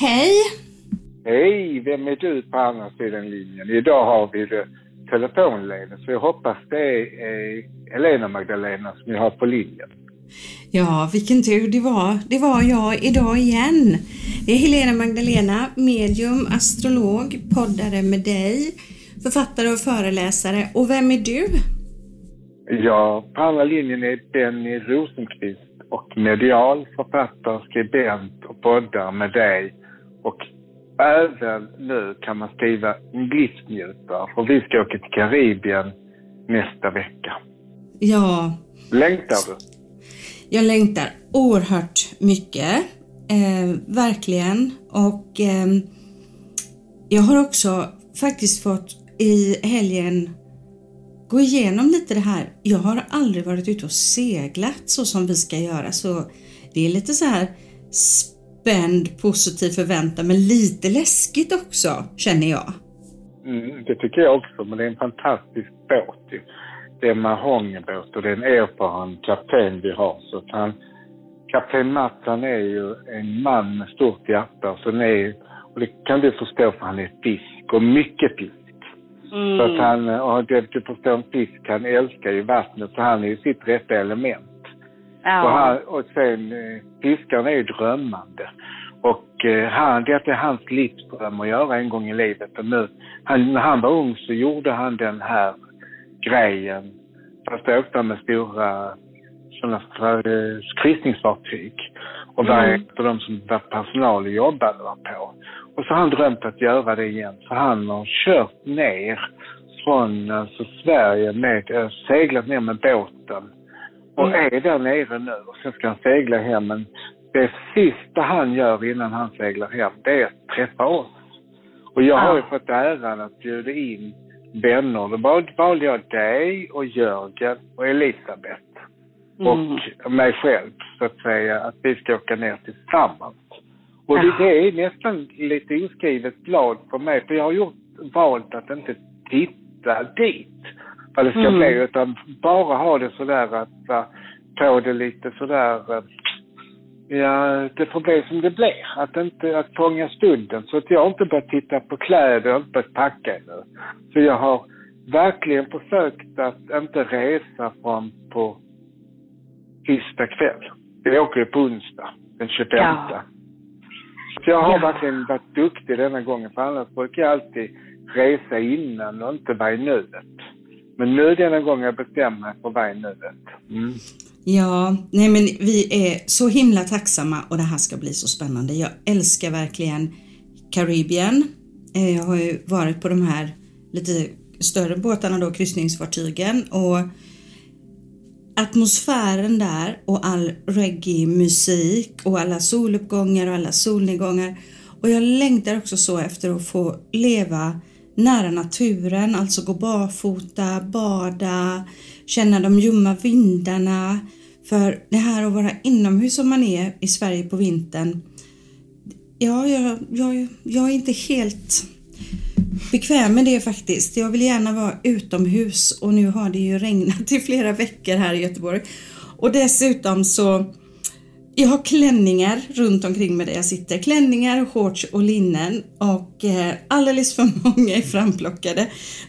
Hej! Hej, vem är du på andra sidan linjen? Idag har vi det telefonledes, så jag hoppas det är Helena Magdalena som jag har på linjen. Ja, vilken tur det var. Det var jag idag igen. Det är Helena Magdalena, medium, astrolog, poddare med dig, författare och föreläsare. Och vem är du? Ja, på andra linjen är Benny Rosenqvist och medial författare, skribent och poddare med dig. Och även nu kan man skriva livsnjutare, för vi ska åka till Karibien nästa vecka. Ja. Längtar du? Jag längtar oerhört mycket. Eh, verkligen. Och eh, jag har också faktiskt fått i helgen gå igenom lite det här. Jag har aldrig varit ute och seglat så som vi ska göra så det är lite så här spänd positiv förväntan men lite läskigt också känner jag. Mm, det tycker jag också men det är en fantastisk båt ju. Det är en mahognybåt och det är en erfaren kapten vi har så att han Kapten Mats han är ju en man med stort hjärta så är, och det kan du förstå för han är fisk och mycket fisk. Mm. Så att han, och det, du förstår en fisk, han älskar ju vattnet så han är ju sitt rätta element. Ja. Och, han, och sen, eh, fiskaren är ju drömmande. Och eh, han, det är hans livsdröm att göra en gång i livet. Och nu, han, när han var ung så gjorde han den här grejen. Fast då åkte han med stora sådana kryssningsfartyg. Och var mm. ett av de som var personal och jobbade på. Och så har han drömt att göra det igen. Så han har kört ner från alltså, Sverige med, äh, seglat ner med båten och mm. är där nere nu. Och sen ska han segla hem. Men det sista han gör innan han seglar hem, det är att träffa oss. Och jag har ju fått äran att bjuda in vänner. Då valde jag dig och Jörgen och Elisabeth. Mm. Och mig själv, så att säga, att vi ska åka ner tillsammans. Och det, det är nästan lite oskrivet blad för mig, för jag har gjort, valt att inte titta dit vad det ska mm. bli, utan bara ha det sådär att uh, få det lite sådär, uh, ja, det får bli som det blir. Att inte, att fånga stunden. Så att jag har inte börjat titta på kläder, inte börjat packa ännu. Så jag har verkligen försökt att inte resa från på tisdag kväll. Vi åker ju på onsdag, den 25. Ja. Så jag har ja. verkligen varit duktig denna gången, för annars brukar jag alltid resa innan och inte vara i nuet. Men nu denna gången jag bestämmer mig för vad är nuet. Mm. Ja, nej men vi är så himla tacksamma och det här ska bli så spännande. Jag älskar verkligen Karibien. Eh, jag har ju varit på de här lite större båtarna då, kryssningsfartygen och atmosfären där och all reggae-musik och alla soluppgångar och alla solnedgångar. Och jag längtar också så efter att få leva nära naturen, alltså gå barfota, bada, känna de ljumma vindarna. För det här att vara inomhus som man är i Sverige på vintern, ja, jag, jag, jag är inte helt bekväm med det faktiskt. Jag vill gärna vara utomhus och nu har det ju regnat i flera veckor här i Göteborg. Och dessutom så jag har klänningar runt omkring mig där jag sitter. Klänningar, shorts och linnen och eh, alldeles för många är framplockade.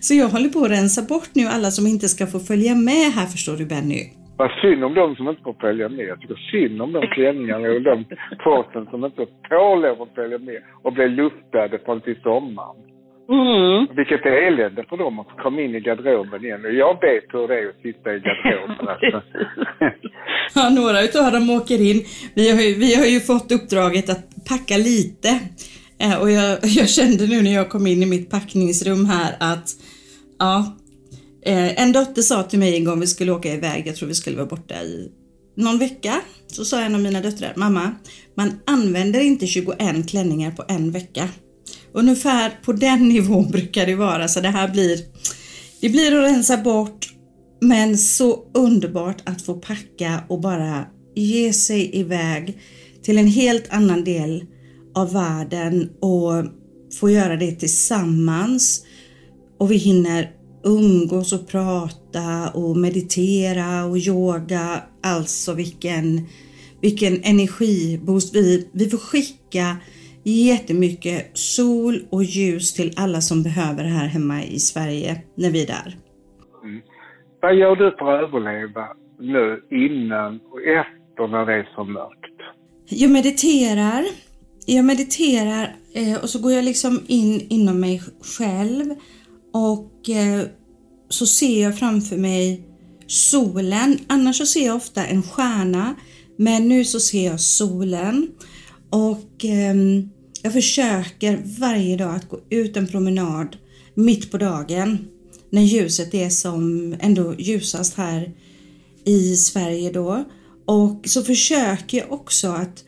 Så jag håller på att rensa bort nu alla som inte ska få följa med här förstår du Benny. Vad synd om de som inte får följa med. Jag tycker synd om de klänningarna och de shortsen som inte får lov att följa med och bli luftade fram till sommaren. Mm. Vilket är elände för dem att komma in i garderoben igen. Jag vet hur det är att sitta i garderoben. Alltså. ja, några utav dem åker in. Vi har, ju, vi har ju fått uppdraget att packa lite. Eh, och jag, jag kände nu när jag kom in i mitt packningsrum här att ja, eh, en dotter sa till mig en gång vi skulle åka iväg, jag tror vi skulle vara borta i någon vecka. Så sa en av mina döttrar, mamma, man använder inte 21 klänningar på en vecka. Ungefär på den nivån brukar det vara så det här blir det blir att rensa bort men så underbart att få packa och bara ge sig iväg till en helt annan del av världen och få göra det tillsammans. Och vi hinner umgås och prata och meditera och yoga. Alltså vilken, vilken energiboost. Vi, vi får skicka jättemycket sol och ljus till alla som behöver här hemma i Sverige när vi är där. Mm. Vad gör du för att överleva nu innan och efter när det är så mörkt? Jag mediterar. Jag mediterar eh, och så går jag liksom in inom mig själv och eh, så ser jag framför mig solen. Annars så ser jag ofta en stjärna men nu så ser jag solen och eh, jag försöker varje dag att gå ut en promenad mitt på dagen när ljuset är som ändå ljusast här i Sverige då. Och så försöker jag också att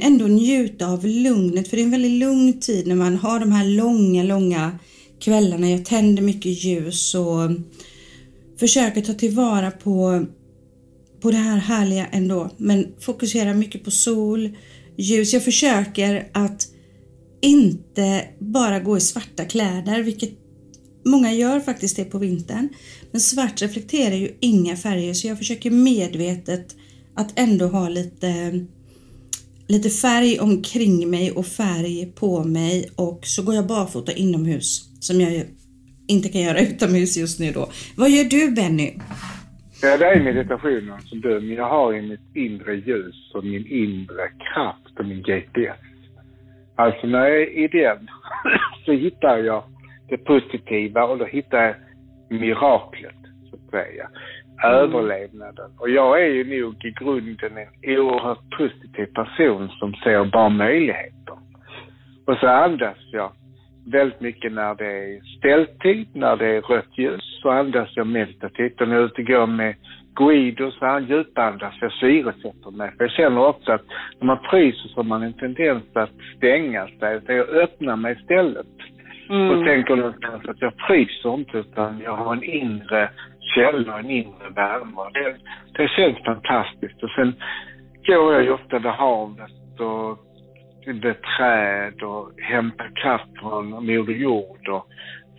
ändå njuta av lugnet för det är en väldigt lugn tid när man har de här långa, långa kvällarna. Jag tänder mycket ljus och försöker ta tillvara på, på det här härliga ändå. Men fokuserar mycket på sol, ljus. Jag försöker att inte bara gå i svarta kläder, vilket många gör faktiskt det på vintern. Men svart reflekterar ju inga färger så jag försöker medvetet att ändå ha lite lite färg omkring mig och färg på mig och så går jag barfota inomhus som jag inte kan göra utomhus just nu då. Vad gör du Benny? Ja, det är meditationen som du, men jag har i mitt inre ljus och min inre kraft och min GPS. Alltså när jag är i den så hittar jag det positiva och då hittar jag miraklet, så att säga. Mm. Överlevnaden. Och jag är ju nog i grunden en oerhört positiv person som ser bara möjligheter. Och så andas jag väldigt mycket när det är ställtid, när det är rött ljus, så andas jag meditativt. Och när jag är ute och går med Guido så djupandas jag syresätter mig. För jag känner också att när man fryser så har man en tendens att stänga sig. Så jag öppnar mig istället. Mm. Och tänker någonstans att jag fryser inte utan jag har en inre källa, en inre värme. Det, det känns fantastiskt. Och sen går jag ju ofta vid havet och vid träd och hämtar kraft från Moder Jord och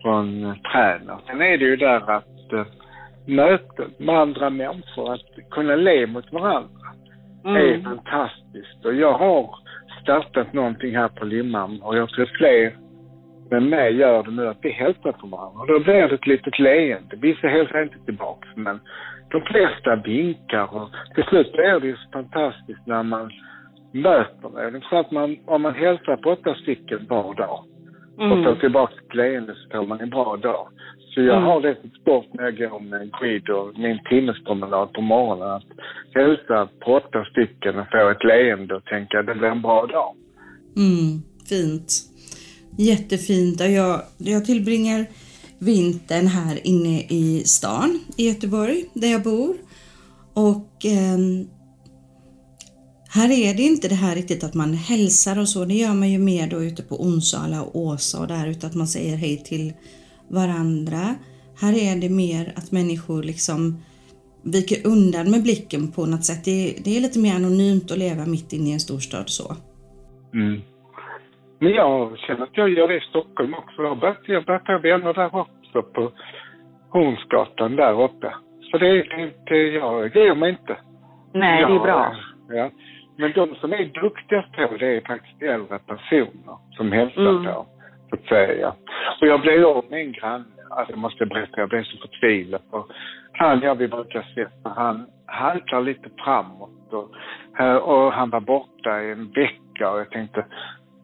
från träden. Sen är det ju där att möten med andra människor, att kunna le mot varandra, mm. är fantastiskt. Och jag har startat någonting här på Limhamn och jag tror fler med mig gör det nu att vi hälsar på varandra. Och då blir det ett litet leende. Vissa hälsar inte tillbaka, men de flesta vinkar och till slut blir det ju så fantastiskt när man möter är så att man, om man hälsar på åtta stycken var dag mm. och får tillbaka ett leende så får man en bra dag. Så jag mm. har det som sport när jag går med och min timmespromenad på morgonen. Att hälsa på åtta stycken och få ett leende och tänka att det blir en bra dag. Mm, fint. Jättefint. Jag, jag tillbringar vintern här inne i stan i Göteborg där jag bor. Och eh, här är det inte det här riktigt att man hälsar och så. Det gör man ju mer då ute på Onsala och Åsa och där utan att man säger hej till varandra. Här är det mer att människor liksom viker undan med blicken på något sätt. Det, det är lite mer anonymt att leva mitt inne i en storstad så. Mm. Men jag känner att jag gör det i Stockholm också. Jag har börjat, börjat vänner där också på Hornsgatan där uppe. Så det, det, det jag ger mig inte. Nej, jag, det är bra. Ja. Men de som är duktigast på det är faktiskt äldre personer som hälsar mm. på, så att säga. Och jag blev av med en granne, alltså jag måste berätta, jag blev så förtvivlad. Och han, ja vi brukar sätta, han haltar lite framåt och, och han var borta i en vecka och jag tänkte,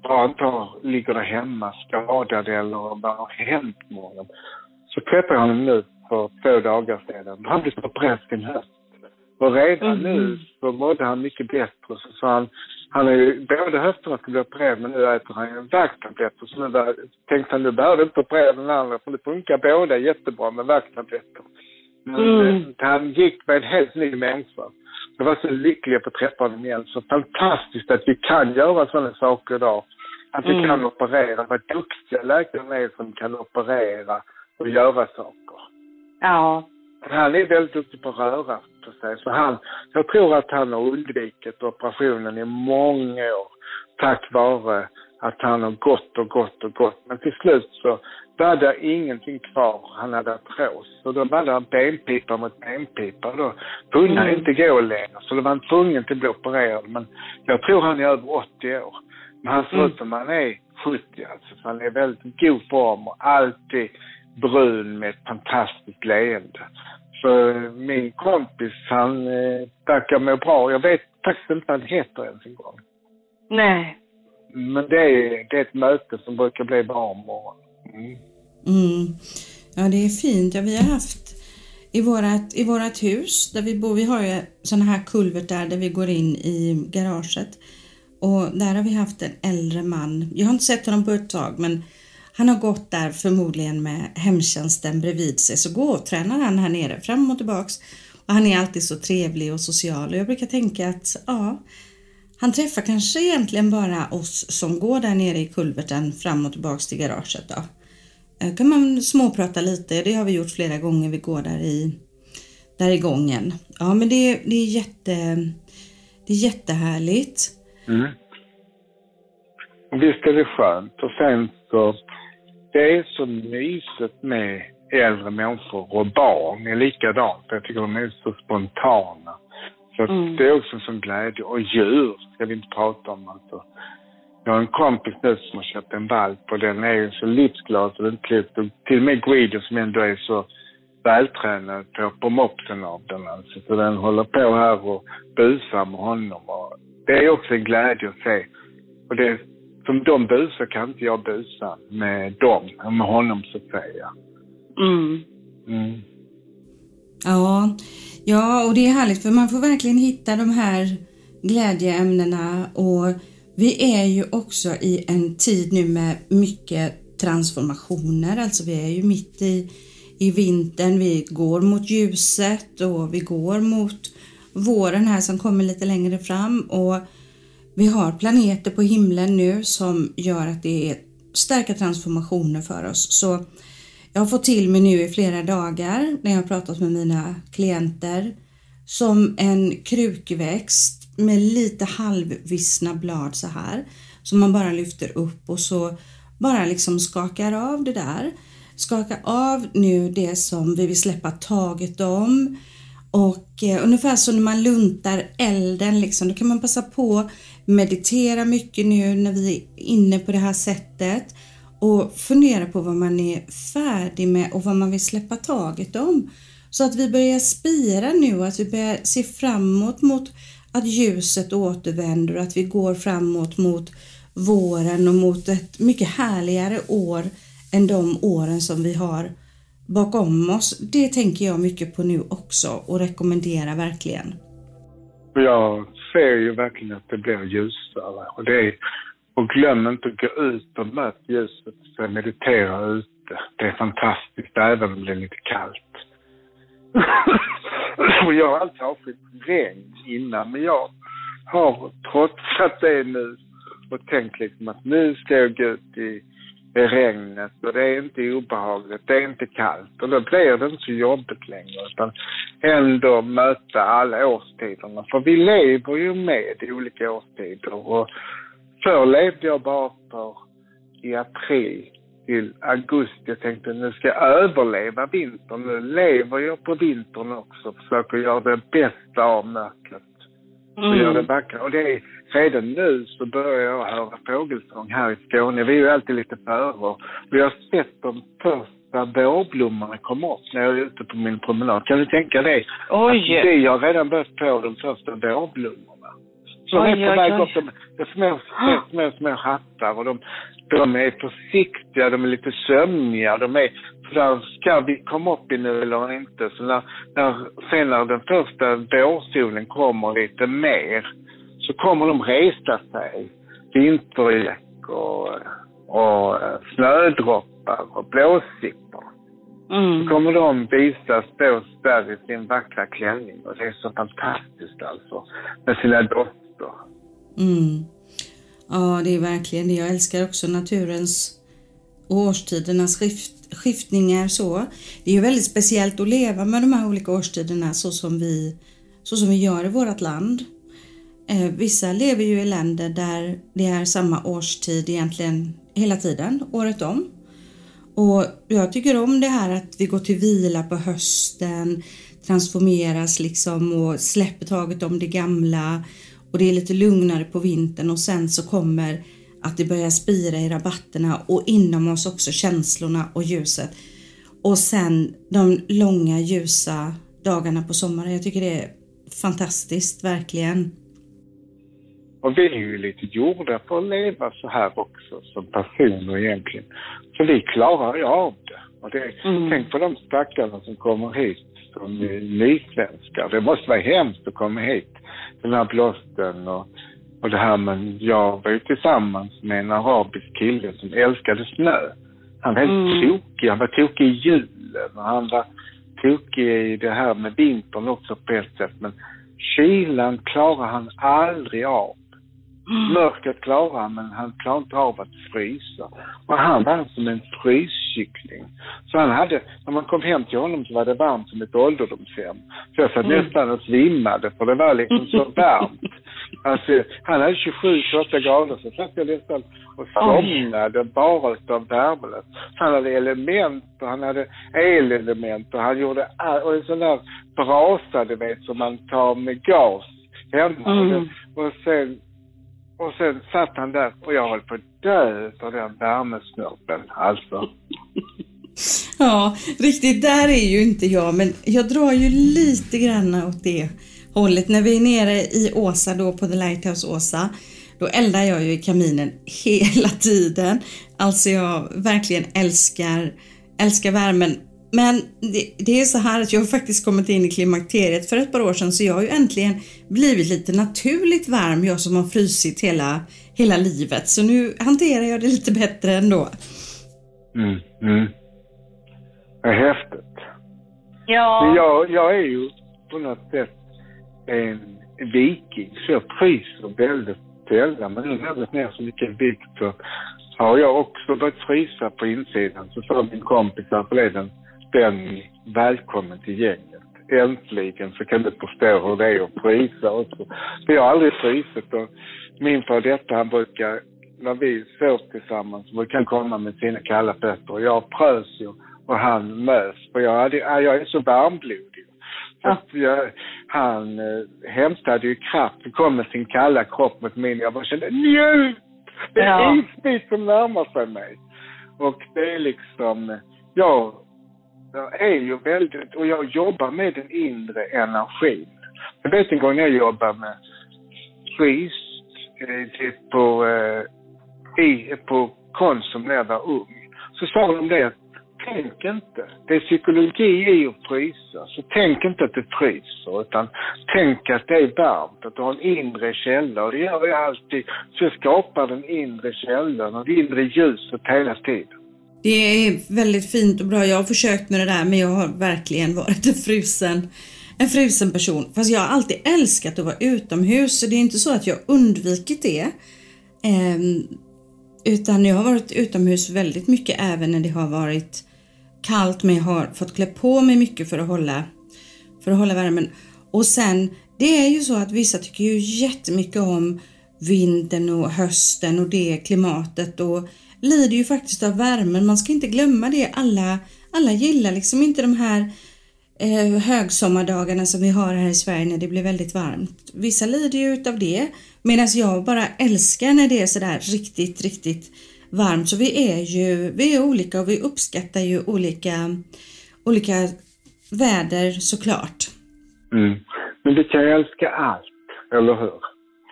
bara inte ligger där hemma skadad eller vad har hänt med honom. Så träffade jag honom nu för två dagar sedan. Han blev opererad sin höft. Och redan mm. nu så mådde han mycket bättre. Så sa han, han är ju, båda höfterna ska bli opererade men nu äter han ju värktabletter. Så nu där, tänkte han, nu behöver inte operera den andra för det funkar båda jättebra med värktabletter. Men mm. Eh, han gick med en helt ny människa. Jag var så lycklig på att träffa honom igen. Så fantastiskt att vi kan göra sådana saker idag. Att vi mm. kan operera. Vad duktiga läkarna är som kan operera och göra saker. Ja. Han är väldigt duktig på att röra på sig. Så han, jag tror att han har undvikit operationen i många år tack vare att han har gått och gått och gått. Men till slut så var det ingenting kvar. Han hade artros. Så då var det benpipa mot benpipa. Då kunde han mm. inte gå längre. Så då var han tvungen att bli opererad. Men jag tror han är över 80 år. Han ser Mm. ut som han är 70 alltså. Så han är väldigt god form och alltid brun med ett fantastiskt leende. Så eh, min kompis han eh, verkar må bra. Jag vet faktiskt inte vad han heter ens en gång. Nej. Men det är, det är ett möte som brukar bli var morgon. Mm. Mm. Ja, det är fint. Ja, vi har haft i vårat, i vårat hus där vi bor, vi har ju sådana här kulvertar där vi går in i garaget. Och där har vi haft en äldre man. Jag har inte sett honom på ett tag men han har gått där förmodligen med hemtjänsten bredvid sig. Så gåtränar han här nere fram och tillbaks. Och han är alltid så trevlig och social och jag brukar tänka att ja, han träffar kanske egentligen bara oss som går där nere i kulverten fram och tillbaks till garaget då. Eh, kan man småprata lite, det har vi gjort flera gånger, vi går där i, där i gången. Ja men det, det är jätte, det är jättehärligt. Mm. Visst är det skönt. Och sen så, det är så mysigt med äldre människor och barn är likadant. Jag tycker de är så spontana. Så Mm. det är också en sån glädje. Och djur ska vi inte prata om alltså. Jag har en kompis nu som har köpt en valp och den är ju så livsglad så det är inte klokt. Och Till och med Guido som ändå är så vältränad på, på mopsen av den alltså. Så den håller på här och busar med honom. Och det är också en glädje att se. Och det, som de busar kan inte jag busa med dem, med honom så att säga. Mm. Mm. Ja, ja, och det är härligt för man får verkligen hitta de här glädjeämnena och vi är ju också i en tid nu med mycket transformationer, alltså vi är ju mitt i, i vintern, vi går mot ljuset och vi går mot våren här som kommer lite längre fram och vi har planeter på himlen nu som gör att det är starka transformationer för oss. Så jag har fått till mig nu i flera dagar när jag har pratat med mina klienter som en krukväxt med lite halvvissna blad så här som man bara lyfter upp och så bara liksom skakar av det där. Skaka av nu det som vi vill släppa taget om och eh, ungefär som när man luntar elden liksom, då kan man passa på meditera mycket nu när vi är inne på det här sättet och fundera på vad man är färdig med och vad man vill släppa taget om. Så att vi börjar spira nu och att vi börjar se framåt mot att ljuset återvänder och att vi går framåt mot våren och mot ett mycket härligare år än de åren som vi har bakom oss. Det tänker jag mycket på nu också och rekommenderar verkligen. Jag ser ju verkligen att det blir ljusare. Och, det är, och glöm inte att gå ut och möt ljuset. Så meditera ute. Det är fantastiskt, även om det är lite kallt. och jag har alltid avskytt regn innan, men jag har trotsat det nu och tänkt liksom att nu ska jag gå ut i regnet och det är inte obehagligt, det är inte kallt och då blir det inte så jobbigt längre utan ändå möta alla årstiderna. För vi lever ju med olika årstider och förr levde jag bara för i april till augusti. Jag tänkte nu ska jag överleva vintern. Nu lever jag på vintern också. Försöker göra det bästa av mörkret. Och gör det vackra. Och det är, redan nu så börjar jag höra fågelsång här i Skåne. Vi är ju alltid lite före. Och jag har sett de första vårblommorna komma upp när jag är ute på min promenad. Kan du tänka dig? Oj! Att vi har redan börjat få de första vårblommorna. Så Oj, är på väg upp. De, de små, små, små, små hattar och de, de är försiktiga, de är lite sömniga. De är, så där ska vi komma upp i nu eller inte? Så när, när, sen när den första vårsolen kommer lite mer så kommer de resa sig. Vintergäck och, och eh, snödroppar och blåsippor. Mm. Så kommer de visa stå där i sin vackra klänning och det är så fantastiskt alltså. Med sina dofter. Mm. Ja, det är verkligen det. Jag älskar också naturens och årstidernas skift, skiftningar så. Det är ju väldigt speciellt att leva med de här olika årstiderna så som vi, så som vi gör i vårt land. Eh, vissa lever ju i länder där det är samma årstid egentligen hela tiden, året om. Och jag tycker om det här att vi går till vila på hösten, transformeras liksom och släpper taget om det gamla och det är lite lugnare på vintern och sen så kommer att det börjar spira i rabatterna och inom oss också känslorna och ljuset. Och sen de långa ljusa dagarna på sommaren. Jag tycker det är fantastiskt, verkligen. Och vi är ju lite gjorda för att leva så här också som personer egentligen. Så vi klarar ju av det. Och det, mm. Tänk på de stackarna som kommer hit som nysvenskar. Det måste vara hemskt att komma hit. Den här blåsten och, och det här men jag var ju tillsammans med en arabisk kille som älskade snö. Han var helt mm. tokig. Han var tokig i julen och han var tokig i det här med vintern också på ett sätt. Men kylan klarar han aldrig av. Mm. Mörkret klarar han, men han klarar inte av att frysa. Och han var som en fryskyckling. Så han hade, när man kom hem till honom så var det varmt som ett ålderdomshem. Så jag satt mm. nästan och svimmade, för det var liksom så varmt. Alltså, han hade 27-28 grader, så satt jag nästan och somnade bara utav värmen. Han hade element och han hade elelement och han gjorde, och en sån där brasa, du vet, som man tar med gas hemma. Mm. Och sen och sen satt han där och jag höll på att dö utav den värmesnörpen, alltså. ja, riktigt där är ju inte jag, men jag drar ju lite grann åt det hållet. När vi är nere i Åsa då på The Lighthouse Åsa, då eldar jag ju i kaminen hela tiden. Alltså jag verkligen älskar, älskar värmen men det, det, är så här att jag har faktiskt kommit in i klimakteriet för ett par år sedan så jag har ju äntligen blivit lite naturligt varm, jag som har frysit hela, hela livet. Så nu hanterar jag det lite bättre ändå. Mm, mm. Det är häftigt. Ja. Jag, jag är ju på något sätt en viking, så jag fryser väldigt sällan. Men nu när gått ner så mycket vikt så har jag också börjat frysa på insidan. Så sa min kompis här den välkommen till gänget. Äntligen så kan du förstå hur det är att frysa också. För jag har aldrig frysit och min far detta han brukar, när vi sov tillsammans, brukar han komma med sina kalla fötter och jag prös ju och han mös. För jag, hade, jag är så varmblodig. Jag, han eh, hämtade ju kraft och kom med sin kalla kropp mot min. Jag bara kände njut! Det är ja. isbit som närmar sig mig. Och det är liksom, jag jag är ju väldigt, och jag jobbar med den inre energin. Jag vet en gång när jag jobbade med priest eh, på, eh, i, på Konsum när jag var ung. Så sa de det att tänk inte. Det är psykologi i att frysa. Så tänk inte att det fryser, utan tänk att det är varmt, att du har en inre källa. Och det gör jag alltid. Så jag skapar den inre källan och det inre ljuset hela tiden. Det är väldigt fint och bra. Jag har försökt med det där men jag har verkligen varit en frusen, en frusen person. Fast jag har alltid älskat att vara utomhus så det är inte så att jag undvikit det. Eh, utan jag har varit utomhus väldigt mycket även när det har varit kallt men jag har fått klä på mig mycket för att hålla, för att hålla värmen. Och sen, det är ju så att vissa tycker ju jättemycket om vintern och hösten och det klimatet och lider ju faktiskt av värmen. Man ska inte glömma det. Alla, alla gillar liksom inte de här eh, högsommardagarna som vi har här i Sverige när det blir väldigt varmt. Vissa lider ju utav det medan jag bara älskar när det är sådär riktigt, riktigt varmt. Så vi är ju vi är olika och vi uppskattar ju olika, olika väder såklart. Mm. Men vi kan ju älska allt, eller hur?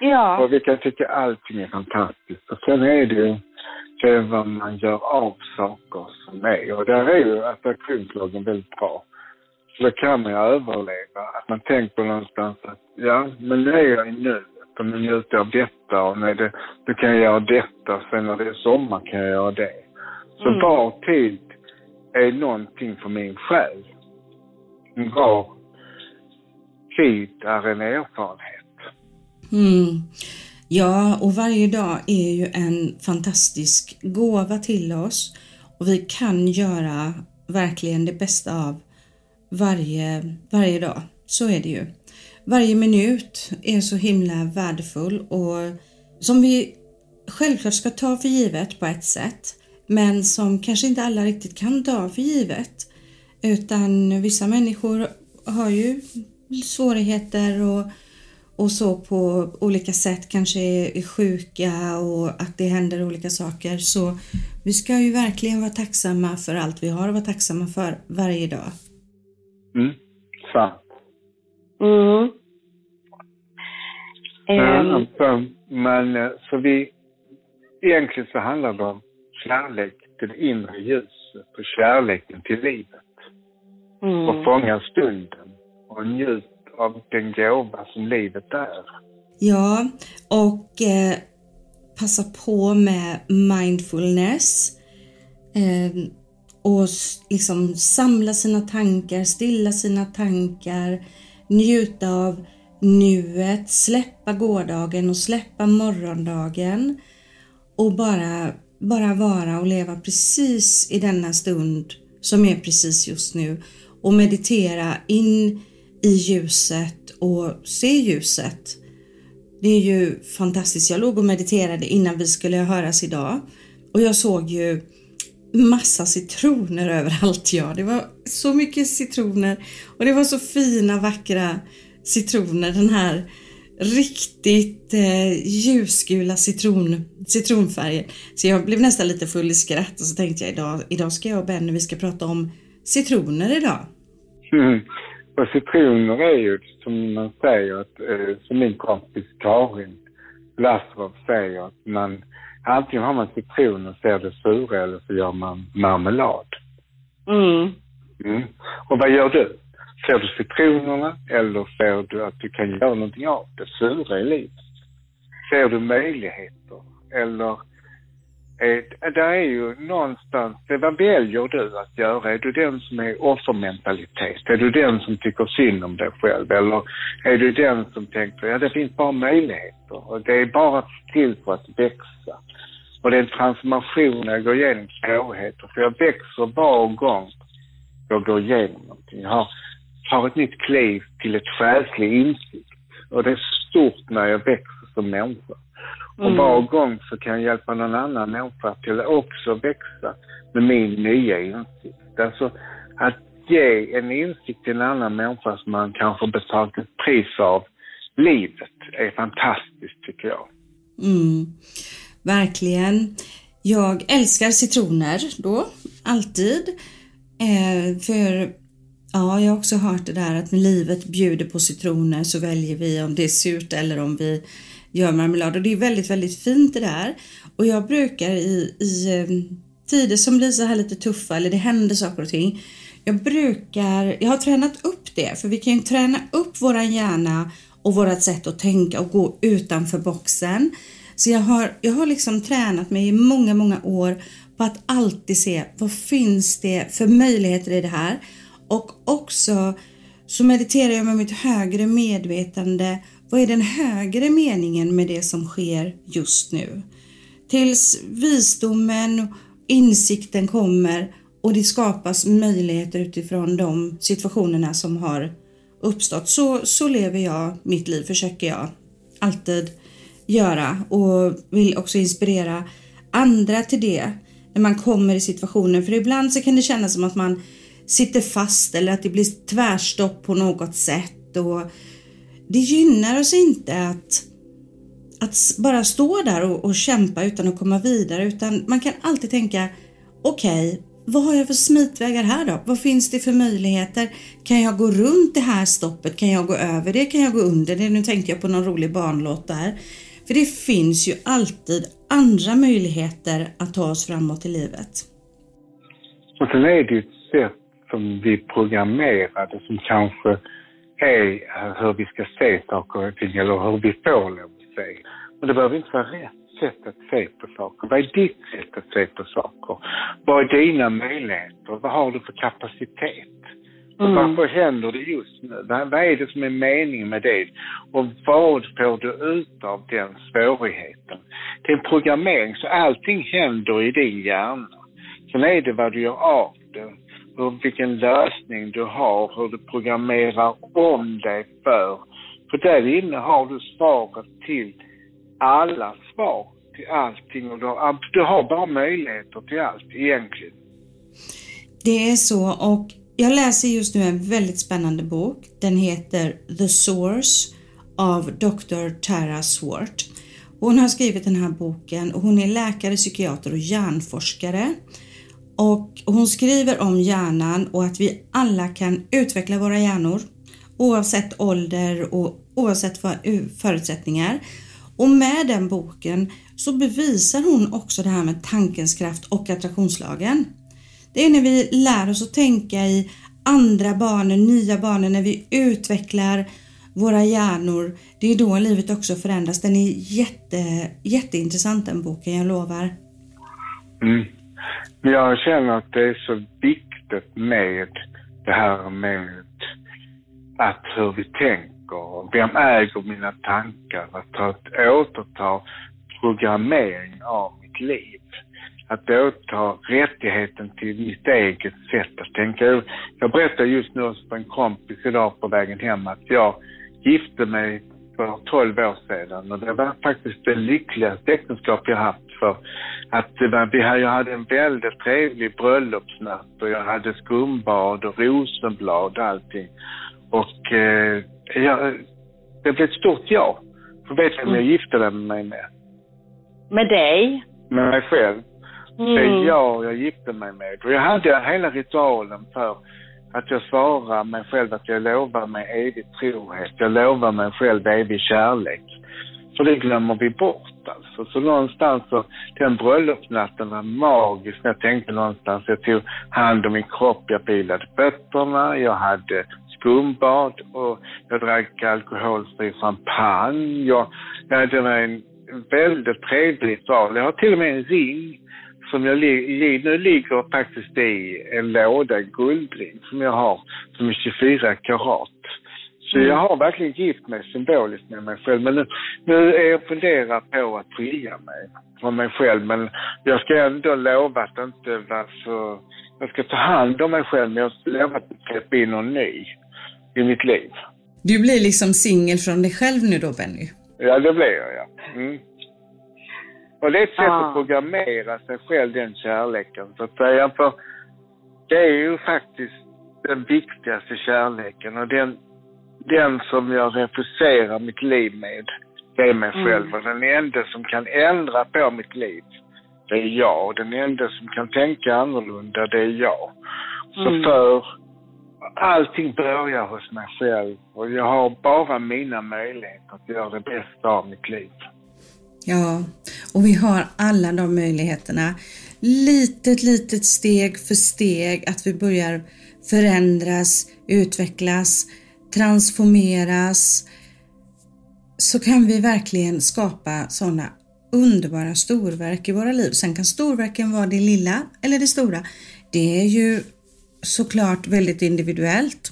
Ja. Och vi kan tycka allting är fantastiskt. Och sen är det ju det är vad man gör av saker som är. Och där är ju attraktionslagen väldigt bra. Så då kan man ju överleva. Att man tänker någonstans att, ja, men nu är jag i nuet och nu njuter jag av detta och när det, då kan jag göra detta. Sen när det är sommar kan jag göra det. Så mm. var tid är någonting för min själ. Var tid är en erfarenhet. Mm. Ja, och varje dag är ju en fantastisk gåva till oss och vi kan göra verkligen det bästa av varje, varje dag. Så är det ju. Varje minut är så himla värdefull och som vi självklart ska ta för givet på ett sätt, men som kanske inte alla riktigt kan ta för givet. Utan vissa människor har ju svårigheter och och så på olika sätt kanske är sjuka och att det händer olika saker. Så vi ska ju verkligen vara tacksamma för allt vi har och vara tacksamma för varje dag. Mm, sant. Mm. Men, Ehm, alltså, men eh, så vi, egentligen så handlar det om kärlek till det inre ljuset och kärleken till livet. Och mm. fånga stunden och njut av den gåva som livet är. Ja, och eh, passa på med mindfulness. Eh, och liksom samla sina tankar, stilla sina tankar, njuta av nuet, släppa gårdagen och släppa morgondagen. Och bara, bara vara och leva precis i denna stund som är precis just nu. Och meditera in i ljuset och se ljuset. Det är ju fantastiskt. Jag låg och mediterade innan vi skulle höras idag och jag såg ju massa citroner överallt. Ja, det var så mycket citroner och det var så fina vackra citroner. Den här riktigt eh, ljusgula citron, citronfärgen. Så jag blev nästan lite full i skratt och så tänkte jag idag, idag ska jag och Benny, vi ska prata om citroner idag. Mm. Och citroner är ju som man säger, att, eh, som min kompis Karin Lasrov säger, att man antingen har man citron och ser det sura eller så gör man marmelad. Mm. Mm. Och vad gör du? Ser du citronerna eller ser du att du kan göra någonting av det sura i livet? Ser du möjligheter? Eller det där är ju någonstans, det vad väljer du att göra? Är du den som är offermentalitet? Är du den som tycker synd om dig själv? Eller är du den som tänker, ja det finns bara möjligheter och det är bara till för att växa. Och det är en transformation när jag går igenom svårigheter, för jag växer var gång jag går igenom någonting. Jag har, tar ett nytt kliv till ett själslig insikt. Och det är stort när jag växer som människa. Och Mm. var gång så kan jag hjälpa någon annan människa till att också växa med min nya insikt. Alltså att ge en insikt till en annan människa som man kanske betalat ett pris av livet är fantastiskt tycker jag. Mm, verkligen. Jag älskar citroner då, alltid. Eh, för ja, jag har också hört det där att när livet bjuder på citroner så väljer vi om det är surt eller om vi gör marmelad. Och det är väldigt, väldigt fint det där. Och jag brukar i, i eh, tider som blir så här lite tuffa eller det händer saker och ting. Jag brukar, jag har tränat upp det för vi kan ju träna upp våran hjärna och vårat sätt att tänka och gå utanför boxen. Så jag har, jag har liksom tränat mig i många, många år på att alltid se vad finns det för möjligheter i det här. Och också så mediterar jag med mitt högre medvetande. Vad är den högre meningen med det som sker just nu? Tills visdomen och insikten kommer och det skapas möjligheter utifrån de situationerna som har uppstått. Så, så lever jag mitt liv, försöker jag alltid göra och vill också inspirera andra till det när man kommer i situationen. För ibland så kan det kännas som att man sitter fast eller att det blir tvärstopp på något sätt och det gynnar oss inte att, att bara stå där och, och kämpa utan att komma vidare utan man kan alltid tänka okej, okay, vad har jag för smitvägar här då? Vad finns det för möjligheter? Kan jag gå runt det här stoppet? Kan jag gå över det? Kan jag gå under det? Nu tänkte jag på någon rolig barnlåt där. För det finns ju alltid andra möjligheter att ta oss framåt i livet. Och sen är det ju ett sätt som vi programmerade som kanske är hur vi ska se saker och ting eller hur vi får lov att se. Och det behöver inte vara rätt sätt att se på saker. Vad är ditt sätt att se på saker? Vad är dina möjligheter? Vad har du för kapacitet? Mm. Varför händer det just nu? Vad är det som är meningen med det? Och vad får du ut av den svårigheten? Det är en programmering, så allting händer i din hjärna. Sen är det vad du gör av det, vilken lösning du har, hur du programmerar om dig för. För där inne har du svaret till alla svar till allting och du har, du har bara möjligheter till allt egentligen. Det är så och jag läser just nu en väldigt spännande bok. Den heter The Source av Dr. Tara Swart. Hon har skrivit den här boken och hon är läkare, psykiater och hjärnforskare. Och hon skriver om hjärnan och att vi alla kan utveckla våra hjärnor oavsett ålder och oavsett förutsättningar. Och med den boken så bevisar hon också det här med tankens kraft och attraktionslagen. Det är när vi lär oss att tänka i andra banor, nya banor, när vi utvecklar våra hjärnor. Det är då livet också förändras. Den är jätte, jätteintressant den boken, jag lovar. Mm. Jag känner att det är så viktigt med det här med att hur vi tänker. Vem äger mina tankar? Att återta programmering av mitt liv att återta rättigheten till mitt eget sätt att tänka. Jag berättade just nu för en kompis idag på vägen hem att jag gifte mig för 12 år sedan och det var faktiskt det lyckligaste äktenskap jag haft för att det var, jag hade en väldigt trevlig bröllopsnatt och jag hade skumbad och rosenblad och allting. Och eh, jag, det blev ett stort ja. För vet du vem jag mm. gifte mig med? Med dig? Med mig själv. Mm. Det är jag jag gifte mig med. Och jag hade hela ritualen för att jag svarar mig själv att jag lovar mig evig trohet. Jag lovar mig själv evig kärlek. För det glömmer vi bort alltså. Så någonstans så, den bröllopsnatten var magisk. Jag tänkte någonstans, jag tog hand om min kropp, jag pilade fötterna, jag hade skumbad och jag drack alkoholfri champagne. Jag, ja, det var en väldigt trevlig sal. Jag har till och med en ring som jag nu ligger faktiskt i en låda guldring som jag har som är 24 karat. Så mm. jag har verkligen gift mig symboliskt med mig själv. Men nu, nu är jag funderar på att skilja mig från mig själv. Men jag ska ändå lova att inte vara så... Jag ska ta hand om mig själv, men jag ska lova att släppa in någon ny i mitt liv. Du blir liksom singel från dig själv nu då, Benny? Ja, det blir jag, ja. Mm. Och det är ett sätt ah. att programmera sig själv, den kärleken, så att säga. För det är ju faktiskt den viktigaste kärleken och den, den som jag refuserar mitt liv med, det är mig mm. själv. Och den enda som kan ändra på mitt liv, det är jag. Och den enda som kan tänka annorlunda, det är jag. Så mm. för allting börjar hos mig själv och jag har bara mina möjligheter att göra det bästa av mitt liv. Ja, och vi har alla de möjligheterna. Litet, litet steg för steg att vi börjar förändras, utvecklas, transformeras så kan vi verkligen skapa sådana underbara storverk i våra liv. Sen kan storverken vara det lilla eller det stora. Det är ju såklart väldigt individuellt,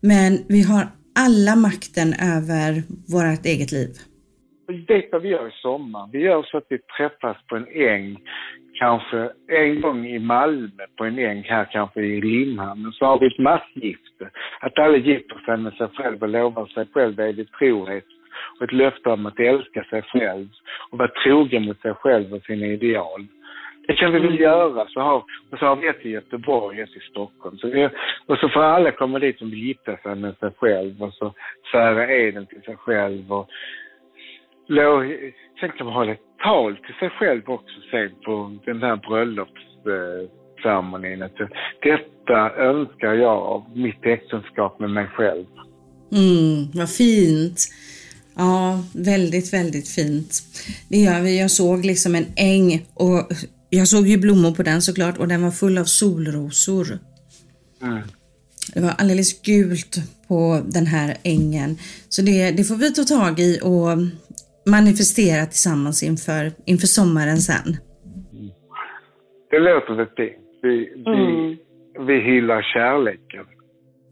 men vi har alla makten över vårt eget liv. Vet vad vi gör i sommar? Vi gör så att vi träffas på en äng, kanske en gång i Malmö på en äng här kanske i Limhamn. Så har vi ett massgifte. Att alla gifter sig med sig själv och lovar sig själv evig trohet och ett löfte om att älska sig själv och vara trogen mot sig själv och sina ideal. Det kan vi väl mm. göra. Så har, och så har vi ett i Göteborg, ett i Stockholm. Så vi, och så får alla komma dit som vill gifta sig med sig själv och så svära eden till sig själv. Och, sen kan man hålla ett tal till sig själv också sen på den här bröllopsceremonin. Att detta önskar jag av mitt äktenskap med mig själv. Mm, vad fint. Ja, väldigt, väldigt fint. Det gör vi. Jag såg liksom en äng och jag såg ju blommor på den såklart och den var full av solrosor. Mm. Det var alldeles gult på den här ängen. Så det, det får vi ta tag i och manifestera tillsammans inför, inför sommaren sen. Det låter väl fint. Vi, vi, mm. vi hyllar kärleken.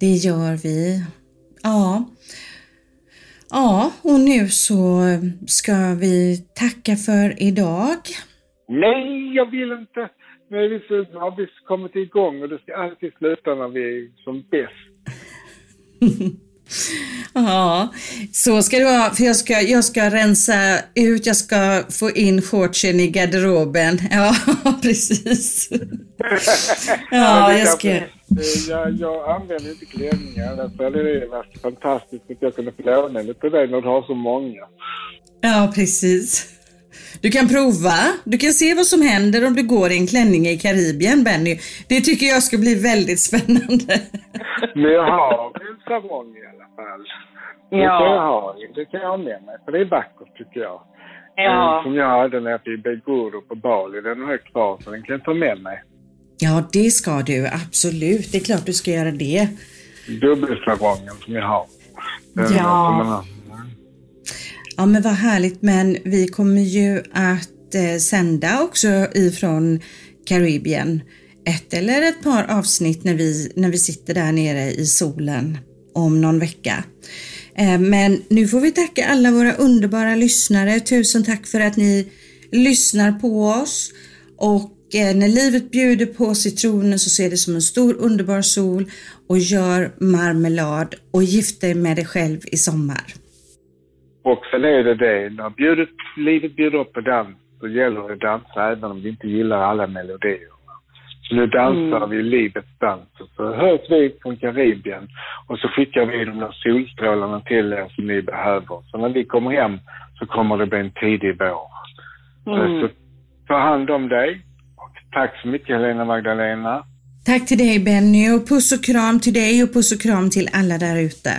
Det gör vi. Ja. Ja, och nu så ska vi tacka för idag. Nej, jag vill inte. Nu är vi så, har vi kommit igång och det ska alltid sluta när vi är som bäst. Ja, så ska det vara. För jag ska, jag ska rensa ut, jag ska få in shortsen i garderoben. Ja, precis. Ja, jag ska... Jag, jag använder inte klänningar. Därför hade det varit fantastiskt att jag kunde få låna lite dig när du har så många. Ja, precis. Du kan prova. Du kan se vad som händer om du går i en klänning i Karibien, Benny. Det tycker jag ska bli väldigt spännande. Men jag har en sarong i alla fall. Det kan jag Ja. ha. Det kan jag ha med mig. För det är vackert tycker jag. Ja. Som jag hade när jag fick Beguro på Bali. Den har jag kvar så den kan jag ta med mig. Ja, det ska du. Absolut. Det är klart du ska göra det. Dubbelsarongen som jag har. Den Ja. som. Ja, men vad härligt. Men vi kommer ju att eh, sända också ifrån Karibien ett eller ett par avsnitt när vi, när vi sitter där nere i solen om någon vecka. Eh, men nu får vi tacka alla våra underbara lyssnare. Tusen tack för att ni lyssnar på oss. Och eh, när livet bjuder på citronen så ser det som en stor underbar sol och gör marmelad och gift dig med dig själv i sommar. Och sen är det det, när bjudet, livet bjuder upp på dans så gäller det att dansa även om vi inte gillar alla melodier. Så nu dansar vi livets dans. Och Så hörs vi från Karibien och så skickar vi de där solstrålarna till er som ni behöver. Så när vi kommer hem så kommer det bli en tidig vår. Mm. Så ta hand om dig. Och tack så mycket Helena Magdalena. Tack till dig Benny och puss och kram till dig och puss och kram till alla där ute.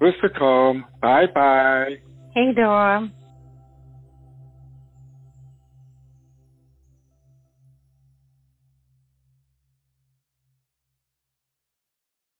Puss och kram. Bye bye. Hej då.